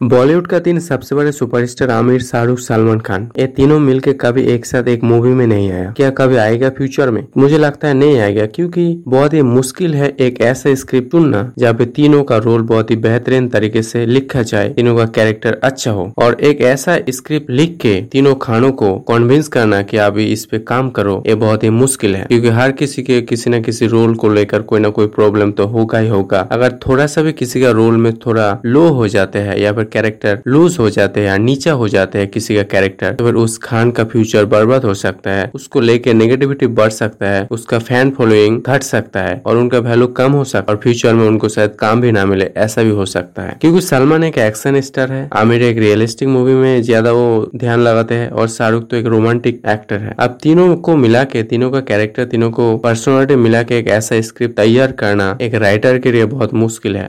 बॉलीवुड का तीन सबसे बड़े सुपरस्टार आमिर, शाहरुख, सलमान खान, ये तीनों मिलके कभी एक साथ एक मूवी में नहीं आया। क्या कभी आएगा फ्यूचर में? मुझे लगता है नहीं आएगा, क्योंकि बहुत ही मुश्किल है एक ऐसा स्क्रिप्ट चुनना, जहाँ पे तीनों का रोल बहुत ही बेहतरीन तरीके से लिखा जाए, तीनों का कैरेक्टर अच्छा हो। और एक ऐसा स्क्रिप्ट लिख के तीनों खानों को कन्विंस करना की अभी इस पे काम करो, ये बहुत ही मुश्किल है। क्यूँकी हर किसी के, किसी न किसी रोल को लेकर कोई ना कोई प्रॉब्लम तो होगा ही होगा। अगर थोड़ा सा भी किसी का रोल में थोड़ा लो हो जाते हैं, या फिर कैरेक्टर लूज हो जाते हैं नीचा हो जाते हैं किसी का कैरेक्टर तो फिर उस खान का फ्यूचर बर्बाद हो सकता है। उसको लेके नेगेटिविटी बढ़ सकता है, उसका फ़ैन फॉलोइंग घट सकता है और उनका वैल्यू कम हो सकता है और फ्यूचर में उनको शायद काम भी ना मिले, ऐसा भी हो सकता है। क्योंकि सलमान एक एक्शन स्टार है, आमिर एक रियलिस्टिक मूवी में ज़्यादा वो ध्यान लगाते हैं और शाहरुख तो एक रोमांटिक एक्टर है। अब तीनों को मिला के, तीनों का कैरेक्टर तीनों को पर्सनलिटी मिला के एक ऐसा स्क्रिप्ट तैयार करना एक राइटर के लिए बहुत मुश्किल है।